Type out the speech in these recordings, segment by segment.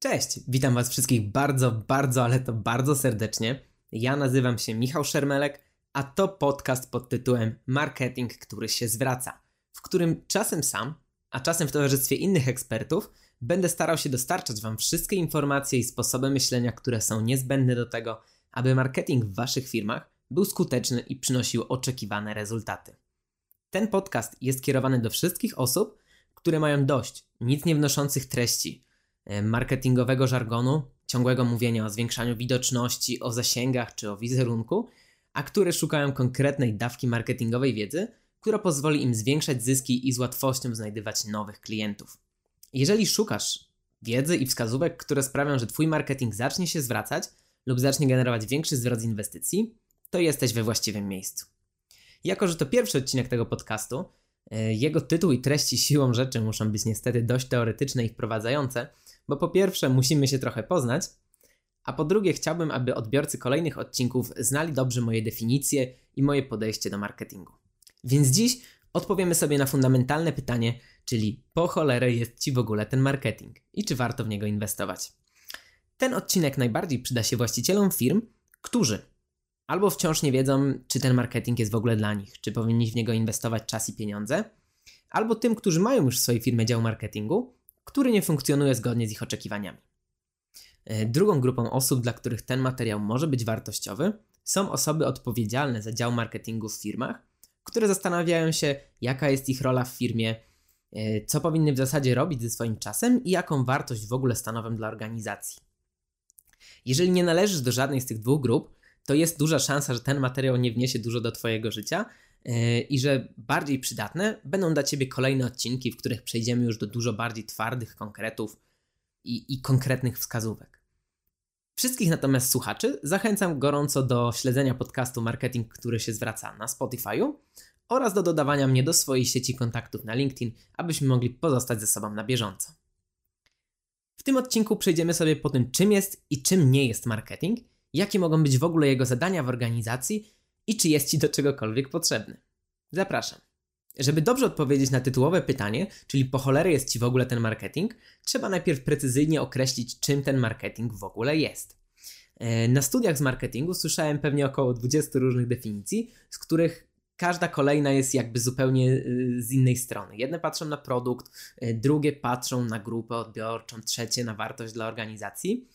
Cześć, witam Was wszystkich bardzo, bardzo, ale to bardzo serdecznie. Ja nazywam się Michał Szermelek, a to podcast pod tytułem Marketing, który się zwraca, w którym czasem sam, a czasem w towarzystwie innych ekspertów, będę starał się dostarczać Wam wszystkie informacje i sposoby myślenia, które są niezbędne do tego, aby marketing w Waszych firmach był skuteczny i przynosił oczekiwane rezultaty. Ten podcast jest kierowany do wszystkich osób, które mają dość nic nie wnoszących treści, marketingowego żargonu, ciągłego mówienia o zwiększaniu widoczności, o zasięgach czy o wizerunku, a które szukają konkretnej dawki marketingowej wiedzy, która pozwoli im zwiększać zyski i z łatwością znajdywać nowych klientów. Jeżeli szukasz wiedzy i wskazówek, które sprawią, że Twój marketing zacznie się zwracać lub zacznie generować większy zwrot z inwestycji, to jesteś we właściwym miejscu. Jako, że to pierwszy odcinek tego podcastu, e, jego tytuł i treści siłą rzeczy muszą być niestety dość teoretyczne i wprowadzające, bo po pierwsze musimy się trochę poznać, a po drugie chciałbym, aby odbiorcy kolejnych odcinków znali dobrze moje definicje i moje podejście do marketingu. Więc dziś odpowiemy sobie na fundamentalne pytanie, czyli po cholerę jest Ci w ogóle ten marketing i czy warto w niego inwestować. Ten odcinek najbardziej przyda się właścicielom firm, którzy albo wciąż nie wiedzą, czy ten marketing jest w ogóle dla nich, czy powinni w niego inwestować czas i pieniądze, albo tym, którzy mają już w swojej firmie dział marketingu, który nie funkcjonuje zgodnie z ich oczekiwaniami. E, drugą grupą osób, dla których ten materiał może być wartościowy, są osoby odpowiedzialne za dział marketingu w firmach, które zastanawiają się, jaka jest ich rola w firmie, e, co powinny w zasadzie robić ze swoim czasem i jaką wartość w ogóle stanowią dla organizacji. Jeżeli nie należysz do żadnej z tych dwóch grup, to jest duża szansa, że ten materiał nie wniesie dużo do Twojego życia i że bardziej przydatne będą dla Ciebie kolejne odcinki, w których przejdziemy już do dużo bardziej twardych konkretów i, i konkretnych wskazówek. Wszystkich natomiast słuchaczy zachęcam gorąco do śledzenia podcastu Marketing, który się zwraca na Spotify'u oraz do dodawania mnie do swojej sieci kontaktów na LinkedIn, abyśmy mogli pozostać ze sobą na bieżąco. W tym odcinku przejdziemy sobie po tym, czym jest i czym nie jest marketing – jakie mogą być w ogóle jego zadania w organizacji i czy jest Ci do czegokolwiek potrzebny. Zapraszam. Żeby dobrze odpowiedzieć na tytułowe pytanie, czyli po cholerę jest Ci w ogóle ten marketing, trzeba najpierw precyzyjnie określić, czym ten marketing w ogóle jest. E, na studiach z marketingu słyszałem pewnie około 20 różnych definicji, z których każda kolejna jest jakby zupełnie y, z innej strony. Jedne patrzą na produkt, e, drugie patrzą na grupę odbiorczą, trzecie na wartość dla organizacji.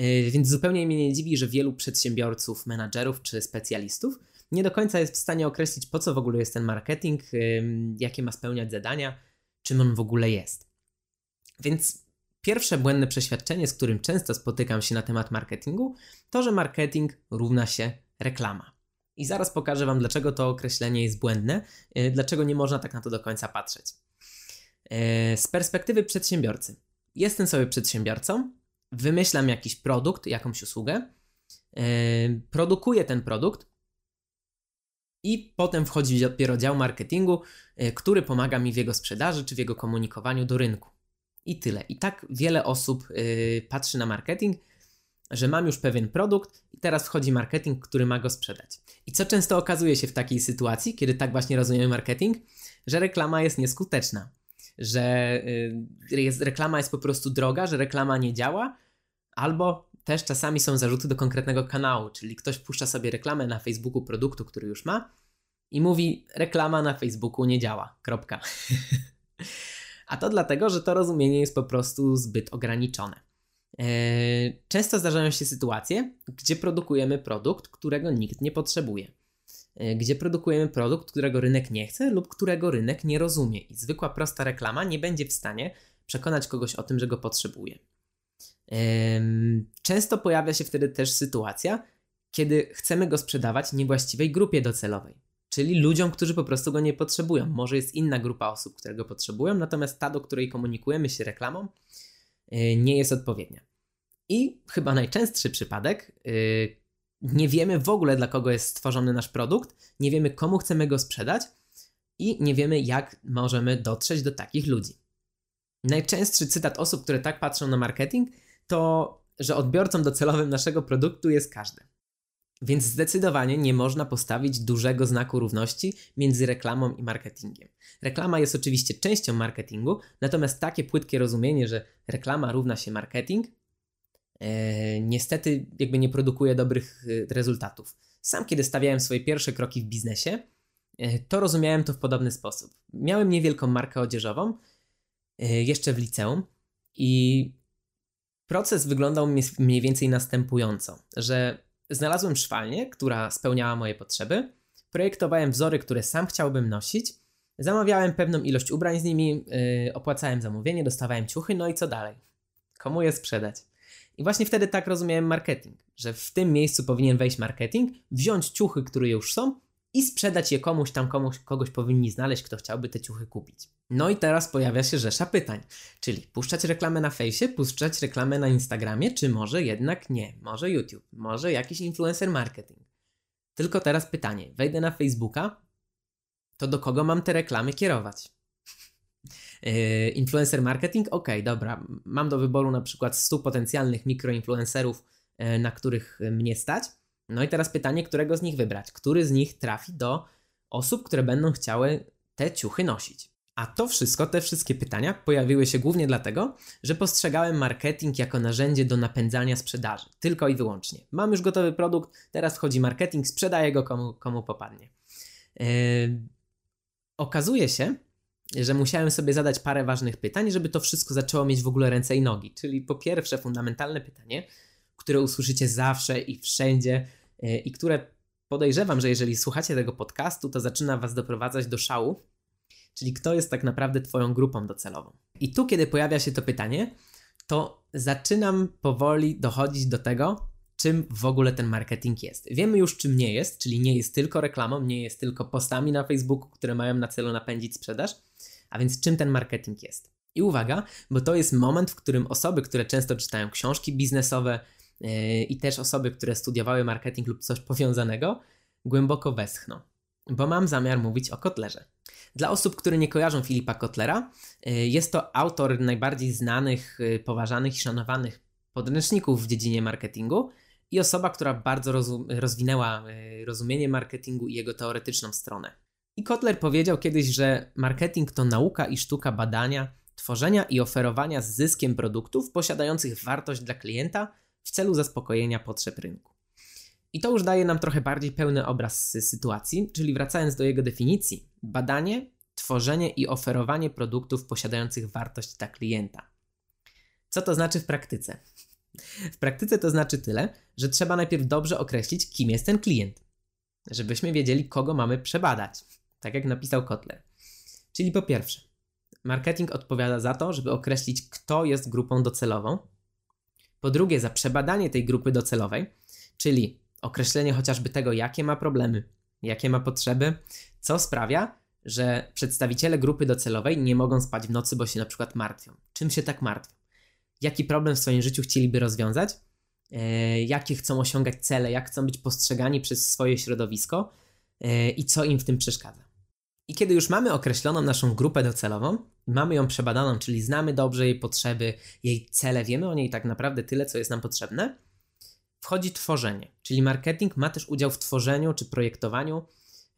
Yy, więc zupełnie mnie nie dziwi, że wielu przedsiębiorców, menadżerów czy specjalistów nie do końca jest w stanie określić, po co w ogóle jest ten marketing, jakie ma spełniać zadania, czym on w ogóle jest. Więc pierwsze błędne przeświadczenie, z którym często spotykam się na temat marketingu, to, że marketing równa się reklama. I zaraz pokażę Wam, dlaczego to określenie jest błędne, yy, dlaczego nie można tak na to do końca patrzeć. Z perspektywy przedsiębiorcy. Jestem sobie przedsiębiorcą, wymyślam jakiś produkt, jakąś usługę, yy, produkuję ten produkt i potem wchodzi dopiero dział marketingu, yy, który pomaga mi w jego sprzedaży czy w jego komunikowaniu do rynku. I tyle. I tak wiele osób yy, patrzy na marketing, że mam już pewien produkt i teraz wchodzi marketing, który ma go sprzedać. I co często okazuje się w takiej sytuacji, kiedy tak właśnie rozumiemy marketing, że reklama jest nieskuteczna że y, jest, reklama jest po prostu droga, że reklama nie działa, albo też czasami są zarzuty do konkretnego kanału, czyli ktoś puszcza sobie reklamę na Facebooku produktu, który już ma i mówi reklama na Facebooku nie działa. Kropka. A to dlatego, że to rozumienie jest po prostu zbyt ograniczone. E, często zdarzają się sytuacje, gdzie produkujemy produkt, którego nikt nie potrzebuje. E, gdzie produkujemy produkt, którego rynek nie chce lub którego rynek nie rozumie, i zwykła prosta reklama nie będzie w stanie przekonać kogoś o tym, że go potrzebuje. Często pojawia się wtedy też sytuacja, kiedy chcemy go sprzedawać niewłaściwej grupie docelowej, czyli ludziom, którzy po prostu go nie potrzebują. Może jest inna grupa osób, które go potrzebują, natomiast ta, do której komunikujemy się reklamą, e, nie jest odpowiednia. I chyba najczęstszy przypadek, e, nie wiemy w ogóle dla kogo jest stworzony nasz produkt, nie wiemy komu chcemy go sprzedać i nie wiemy jak możemy dotrzeć do takich ludzi. Najczęstszy cytat osób, które tak patrzą na marketing, to, że odbiorcą docelowym naszego produktu jest każdy. Więc zdecydowanie nie można postawić dużego znaku równości między reklamą i marketingiem. Reklama jest oczywiście częścią marketingu, natomiast takie płytkie rozumienie, że reklama równa się marketing, niestety jakby nie produkuje dobrych e, rezultatów. Sam kiedy stawiałem swoje pierwsze kroki w biznesie, e, to rozumiałem to w podobny sposób. Miałem niewielką markę odzieżową, e, jeszcze w liceum i proces wyglądał mniej więcej następująco, że Znalazłem szwalnię, która spełniała moje potrzeby, projektowałem wzory, które sam chciałbym nosić, zamawiałem pewną ilość ubrań z nimi, opłacałem zamówienie, dostawałem ciuchy, no i co dalej? Komu je sprzedać? I właśnie wtedy tak rozumiałem marketing, że w tym miejscu powinien wejść marketing, wziąć ciuchy, które już są i sprzedać je komuś tam, komuś, kogoś powinni znaleźć, kto chciałby te ciuchy kupić. No i teraz pojawia się rzesza pytań, czyli puszczać reklamę na fejsie, puszczać reklamę na Instagramie, czy może jednak nie, może YouTube, może jakiś influencer marketing. Tylko teraz pytanie, wejdę na Facebooka, to do kogo mam te reklamy kierować? Yy, influencer marketing? Ok, dobra, mam do wyboru na przykład 100 potencjalnych mikroinfluencerów, yy, na których mnie stać, no i teraz pytanie, którego z nich wybrać? Który z nich trafi do osób, które będą chciały te ciuchy nosić? A to wszystko, te wszystkie pytania pojawiły się głównie dlatego, że postrzegałem marketing jako narzędzie do napędzania sprzedaży. Tylko i wyłącznie. Mam już gotowy produkt, teraz wchodzi marketing, sprzedaję go komu, komu popadnie. Yy, okazuje się, że musiałem sobie zadać parę ważnych pytań, żeby to wszystko zaczęło mieć w ogóle ręce i nogi. Czyli po pierwsze, fundamentalne pytanie, które usłyszycie zawsze i wszędzie, E, i które podejrzewam, że jeżeli słuchacie tego podcastu, to zaczyna Was doprowadzać do szału, czyli kto jest tak naprawdę Twoją grupą docelową. I tu, kiedy pojawia się to pytanie, to zaczynam powoli dochodzić do tego, czym w ogóle ten marketing jest. Wiemy już, czym nie jest, czyli nie jest tylko reklamą, nie jest tylko postami na Facebooku, które mają na celu napędzić sprzedaż, a więc czym ten marketing jest. I uwaga, bo to jest moment, w którym osoby, które często czytają książki biznesowe, i też osoby, które studiowały marketing lub coś powiązanego, głęboko westchną, bo mam zamiar mówić o Kotlerze. Dla osób, które nie kojarzą Filipa Kotlera, y, jest to autor najbardziej znanych, y, poważanych i szanowanych podręczników w dziedzinie marketingu i osoba, która bardzo rozwinęła y, rozumienie marketingu i jego teoretyczną stronę. I Kotler powiedział kiedyś, że marketing to nauka i sztuka badania, tworzenia i oferowania z zyskiem produktów posiadających wartość dla klienta w celu zaspokojenia potrzeb rynku. I to już daje nam trochę bardziej pełny obraz sytuacji, czyli wracając do jego definicji: badanie, tworzenie i oferowanie produktów posiadających wartość dla klienta. Co to znaczy w praktyce? W praktyce to znaczy tyle, że trzeba najpierw dobrze określić, kim jest ten klient, żebyśmy wiedzieli, kogo mamy przebadać, tak jak napisał Kotler. Czyli po pierwsze, marketing odpowiada za to, żeby określić, kto jest grupą docelową, po drugie, za przebadanie tej grupy docelowej, czyli określenie chociażby tego, jakie ma problemy, jakie ma potrzeby, co sprawia, że przedstawiciele grupy docelowej nie mogą spać w nocy, bo się na przykład martwią. Czym się tak martwią? Jaki problem w swoim życiu chcieliby rozwiązać? E, jakie chcą osiągać cele, jak chcą być postrzegani przez swoje środowisko e, i co im w tym przeszkadza. I kiedy już mamy określoną naszą grupę docelową, mamy ją przebadaną, czyli znamy dobrze jej potrzeby, jej cele, wiemy o niej tak naprawdę tyle, co jest nam potrzebne, wchodzi tworzenie. Czyli marketing ma też udział w tworzeniu czy projektowaniu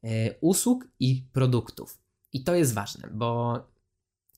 e, usług i produktów. I to jest ważne, bo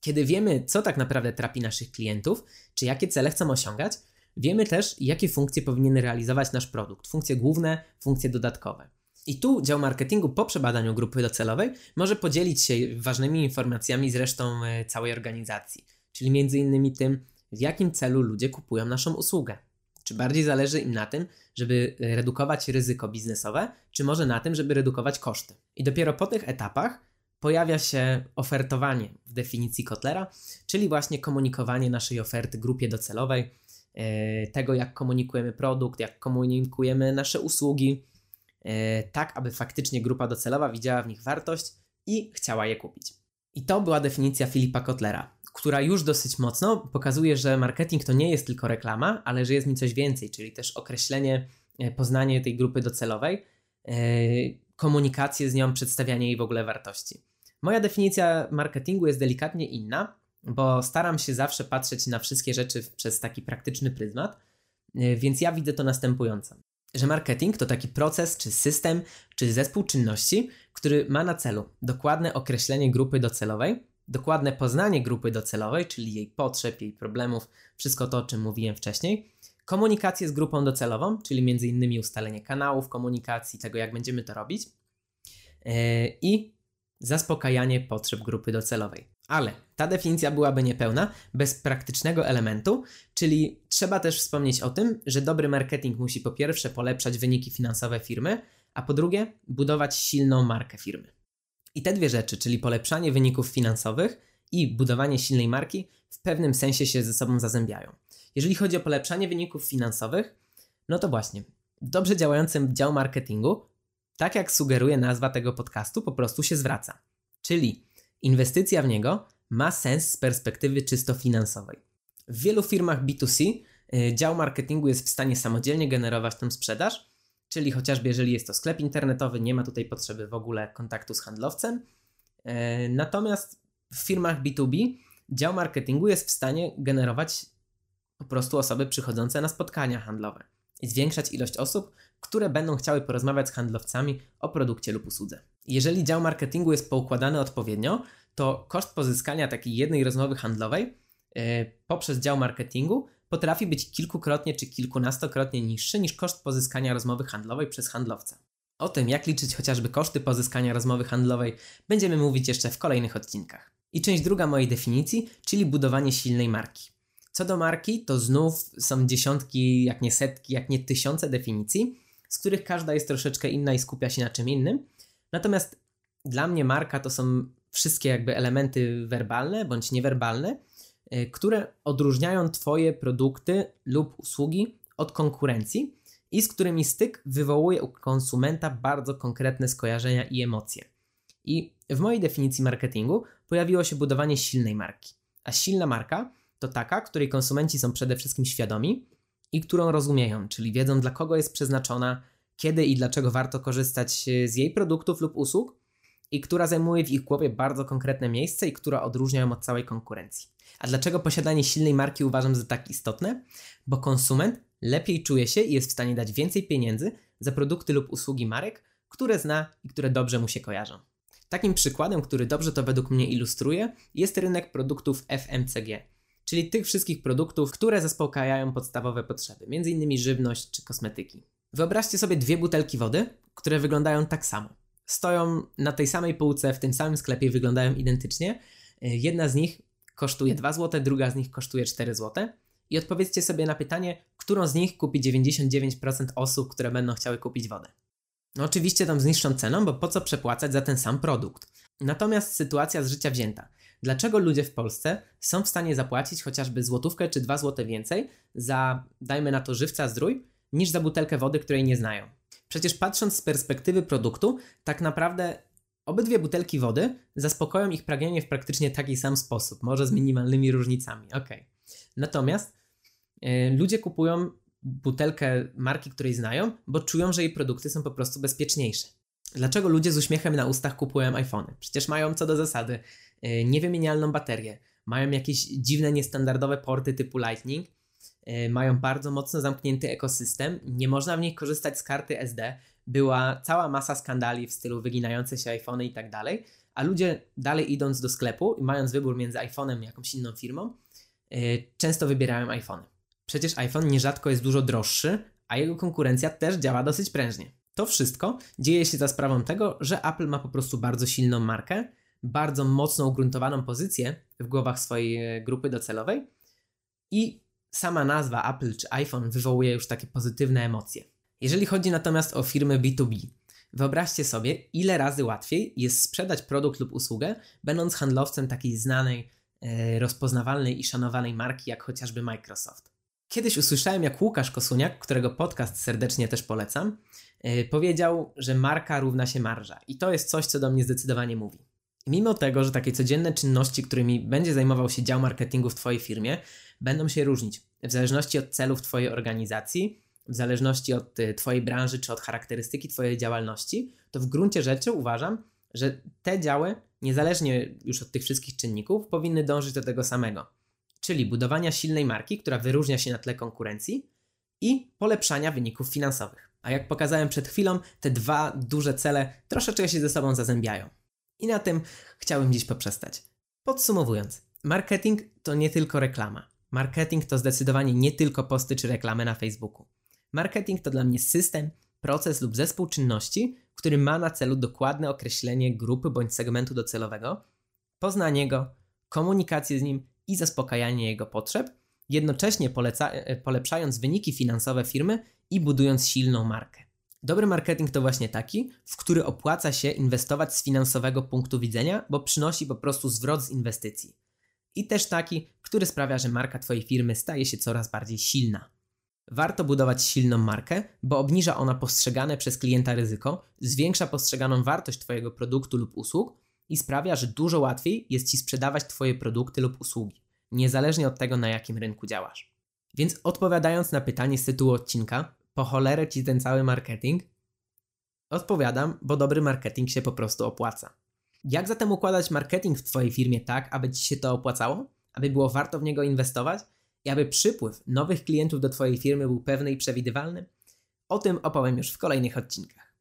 kiedy wiemy, co tak naprawdę trapi naszych klientów, czy jakie cele chcą osiągać, wiemy też, jakie funkcje powinien realizować nasz produkt. Funkcje główne, funkcje dodatkowe. I tu dział marketingu po przebadaniu grupy docelowej może podzielić się ważnymi informacjami z resztą e, całej organizacji, czyli między innymi tym, w jakim celu ludzie kupują naszą usługę. Czy bardziej zależy im na tym, żeby e, redukować ryzyko biznesowe, czy może na tym, żeby redukować koszty. I dopiero po tych etapach pojawia się ofertowanie w definicji Kotlera, czyli właśnie komunikowanie naszej oferty grupie docelowej, e, tego jak komunikujemy produkt, jak komunikujemy nasze usługi, tak aby faktycznie grupa docelowa widziała w nich wartość i chciała je kupić. I to była definicja Filipa Kotlera, która już dosyć mocno pokazuje, że marketing to nie jest tylko reklama, ale że jest mi coś więcej, czyli też określenie, e, poznanie tej grupy docelowej, e, komunikację z nią, przedstawianie jej w ogóle wartości. Moja definicja marketingu jest delikatnie inna, bo staram się zawsze patrzeć na wszystkie rzeczy przez taki praktyczny pryzmat, więc ja widzę to następująco że marketing to taki proces, czy system, czy zespół czynności, który ma na celu dokładne określenie grupy docelowej, dokładne poznanie grupy docelowej, czyli jej potrzeb, jej problemów, wszystko to, o czym mówiłem wcześniej, komunikację z grupą docelową, czyli między innymi ustalenie kanałów komunikacji, tego jak będziemy to robić yy, i zaspokajanie potrzeb grupy docelowej. Ale ta definicja byłaby niepełna bez praktycznego elementu, czyli trzeba też wspomnieć o tym, że dobry marketing musi po pierwsze polepszać wyniki finansowe firmy, a po drugie budować silną markę firmy. I te dwie rzeczy, czyli polepszanie wyników finansowych i budowanie silnej marki, w pewnym sensie się ze sobą zazębiają. Jeżeli chodzi o polepszanie wyników finansowych, no to właśnie, dobrze działający dział marketingu, tak jak sugeruje nazwa tego podcastu, po prostu się zwraca. Czyli inwestycja w niego ma sens z perspektywy czysto finansowej. W wielu firmach B2C y, dział marketingu jest w stanie samodzielnie generować tę sprzedaż, czyli chociażby jeżeli jest to sklep internetowy, nie ma tutaj potrzeby w ogóle kontaktu z handlowcem. Y, natomiast w firmach B2B dział marketingu jest w stanie generować po prostu osoby przychodzące na spotkania handlowe i zwiększać ilość osób, które będą chciały porozmawiać z handlowcami o produkcie lub usłudze. Jeżeli dział marketingu jest poukładany odpowiednio, to koszt pozyskania takiej jednej rozmowy handlowej yy, poprzez dział marketingu potrafi być kilkukrotnie czy kilkunastokrotnie niższy niż koszt pozyskania rozmowy handlowej przez handlowca. O tym, jak liczyć chociażby koszty pozyskania rozmowy handlowej, będziemy mówić jeszcze w kolejnych odcinkach. I część druga mojej definicji, czyli budowanie silnej marki. Co do marki, to znów są dziesiątki, jak nie setki, jak nie tysiące definicji, z których każda jest troszeczkę inna i skupia się na czym innym. Natomiast dla mnie marka to są wszystkie jakby elementy werbalne bądź niewerbalne, y, które odróżniają Twoje produkty lub usługi od konkurencji i z którymi styk wywołuje u konsumenta bardzo konkretne skojarzenia i emocje. I w mojej definicji marketingu pojawiło się budowanie silnej marki. A silna marka to taka, której konsumenci są przede wszystkim świadomi i którą rozumieją, czyli wiedzą dla kogo jest przeznaczona, kiedy i dlaczego warto korzystać e, z jej produktów lub usług i która zajmuje w ich głowie bardzo konkretne miejsce i która odróżnia ją od całej konkurencji. A dlaczego posiadanie silnej marki uważam za tak istotne? Bo konsument lepiej czuje się i jest w stanie dać więcej pieniędzy za produkty lub usługi marek, które zna i które dobrze mu się kojarzą. Takim przykładem, który dobrze to według mnie ilustruje, jest rynek produktów FMCG, czyli tych wszystkich produktów, które zaspokajają podstawowe potrzeby, m.in. żywność czy kosmetyki. Wyobraźcie sobie dwie butelki wody, które wyglądają tak samo. Stoją na tej samej półce, w tym samym sklepie, wyglądają identycznie. Jedna z nich kosztuje 2 zł, druga z nich kosztuje 4 zł. I odpowiedzcie sobie na pytanie, którą z nich kupi 99% osób, które będą chciały kupić wodę. No oczywiście tam z niższą ceną, bo po co przepłacać za ten sam produkt? Natomiast sytuacja z życia wzięta. Dlaczego ludzie w Polsce są w stanie zapłacić chociażby złotówkę czy dwa złote więcej za, dajmy na to, żywca zdrój, niż za butelkę wody, której nie znają? Przecież patrząc z perspektywy produktu, tak naprawdę obydwie butelki wody zaspokoją ich pragnienie w praktycznie taki sam sposób, może z minimalnymi różnicami. Ok. Natomiast yy, ludzie kupują butelkę marki, której znają, bo czują, że jej produkty są po prostu bezpieczniejsze. Dlaczego ludzie z uśmiechem na ustach kupują iPhony? Przecież mają co do zasady yy, niewymienialną baterię, mają jakieś dziwne, niestandardowe porty typu Lightning, mają bardzo mocno zamknięty ekosystem, nie można w nich korzystać z karty SD. Była cała masa skandali w stylu wyginające się iPhony i tak dalej, a ludzie dalej idąc do sklepu i mając wybór między iPhone'em i jakąś inną firmą, yy, często wybierają iPhony. Przecież iPhone nierzadko jest dużo droższy, a jego konkurencja też działa dosyć prężnie. To wszystko dzieje się za sprawą tego, że Apple ma po prostu bardzo silną markę, bardzo mocno ugruntowaną pozycję w głowach swojej e, grupy docelowej i sama nazwa Apple czy iPhone wywołuje już takie pozytywne emocje. Jeżeli chodzi natomiast o firmy B2B, wyobraźcie sobie, ile razy łatwiej jest sprzedać produkt lub usługę, będąc handlowcem takiej znanej, e, rozpoznawalnej i szanowanej marki jak chociażby Microsoft. Kiedyś usłyszałem, jak Łukasz Kosuniak, którego podcast serdecznie też polecam, yy, powiedział, że marka równa się marża. I to jest coś, co do mnie zdecydowanie mówi. Mimo tego, że takie codzienne czynności, którymi będzie zajmował się dział marketingu w Twojej firmie, będą się różnić w zależności od celów Twojej organizacji, w zależności od y, Twojej branży czy od charakterystyki Twojej działalności, to w gruncie rzeczy uważam, że te działy, niezależnie już od tych wszystkich czynników, powinny dążyć do tego samego czyli budowania silnej marki, która wyróżnia się na tle konkurencji i polepszania wyników finansowych. A jak pokazałem przed chwilą, te dwa duże cele troszeczkę się ze sobą zazębiają. I na tym chciałbym dziś poprzestać. Podsumowując, marketing to nie tylko reklama. Marketing to zdecydowanie nie tylko posty czy reklamy na Facebooku. Marketing to dla mnie system, proces lub zespół czynności, który ma na celu dokładne określenie grupy bądź segmentu docelowego, poznanie go, komunikację z nim i zaspokajanie jego potrzeb, jednocześnie poleca- e, polepszając wyniki finansowe firmy i budując silną markę. Dobry marketing to właśnie taki, w który opłaca się inwestować z finansowego punktu widzenia, bo przynosi po prostu zwrot z inwestycji. I też taki, który sprawia, że marka Twojej firmy staje się coraz bardziej silna. Warto budować silną markę, bo obniża ona postrzegane przez klienta ryzyko, zwiększa postrzeganą wartość Twojego produktu lub usług i sprawia, że dużo łatwiej jest Ci sprzedawać Twoje produkty lub usługi, niezależnie od tego, na jakim rynku działasz. Więc odpowiadając na pytanie z tytułu odcinka, po cholerę Ci ten cały marketing? Odpowiadam, bo dobry marketing się po prostu opłaca. Jak zatem układać marketing w Twojej firmie tak, aby Ci się to opłacało? Aby było warto w niego inwestować? I aby przypływ nowych klientów do Twojej firmy był pewny i przewidywalny? O tym opowiem już w kolejnych odcinkach.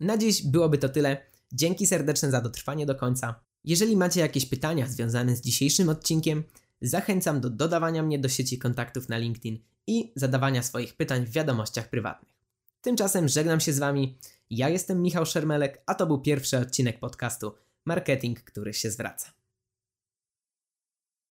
Na dziś byłoby to tyle. Dzięki serdeczne za dotrwanie do końca. Jeżeli macie jakieś pytania związane z dzisiejszym odcinkiem, zachęcam do dodawania mnie do sieci kontaktów na LinkedIn i zadawania swoich pytań w wiadomościach prywatnych. Tymczasem żegnam się z Wami. Ja jestem Michał Szermelek, a to był pierwszy odcinek podcastu Marketing, który się zwraca.